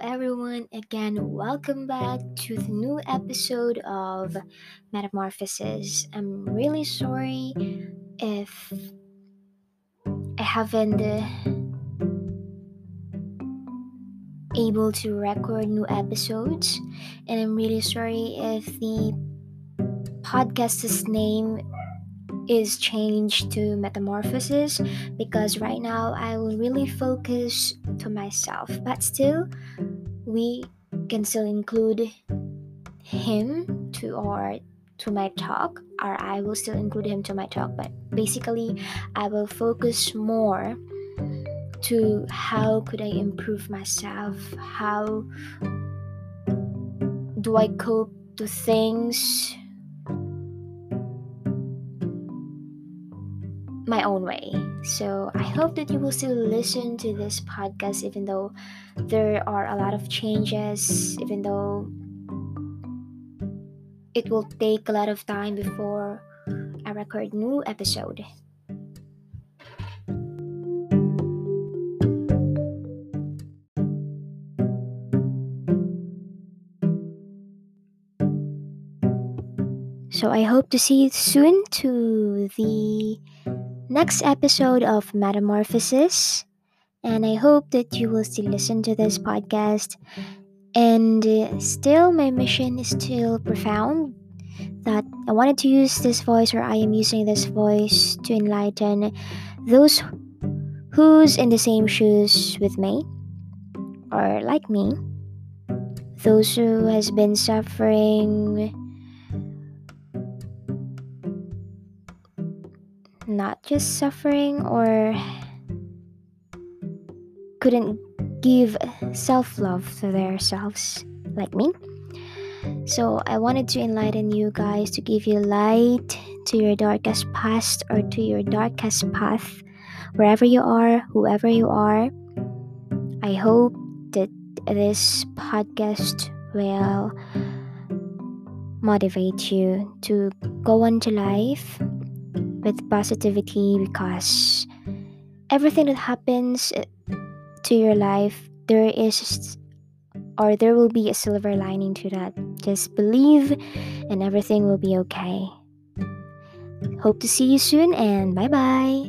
everyone. Again, welcome back to the new episode of Metamorphosis. I'm really sorry if I haven't uh, able to record new episodes, and I'm really sorry if the podcast's name is changed to metamorphosis because right now I will really focus to myself but still we can still include him to or to my talk or I will still include him to my talk but basically I will focus more to how could I improve myself how do I cope to things my own way. So I hope that you will still listen to this podcast, even though there are a lot of changes, even though it will take a lot of time before I record new episode. So I hope to see you soon to the next episode of Metamorphosis. And I hope that you will still listen to this podcast. And uh, still, my mission is still profound that I wanted to use this voice, or I am using this voice to enlighten those who's in the same shoes with me, or like me, those who has been suffering not just suffering or couldn't give self love to themselves like me. So, I wanted to enlighten you guys to give you light to your darkest past or to your darkest path, wherever you are, whoever you are. I hope that this podcast will motivate you to go on to life with positivity because everything that happens uh, to your life, there is or there will be a silver lining to that. Just believe and everything will be okay. Hope to see you soon and bye bye.